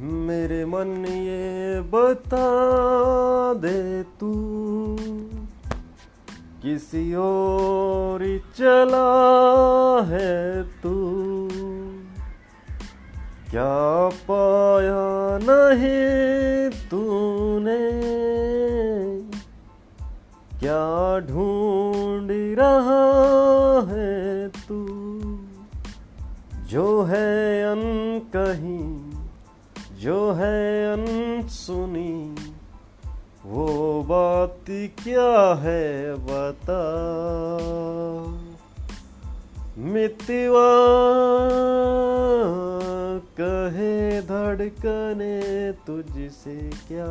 मेरे मन ये बता दे तू, किसी और चला है तू। क्या पाया नहीं तूने? क्या ढूंढ रहा है तू? जो है अन कहीं जो है अनसुनी वो बात क्या है बता। मितवा कहे धड़कने तुझसे क्या?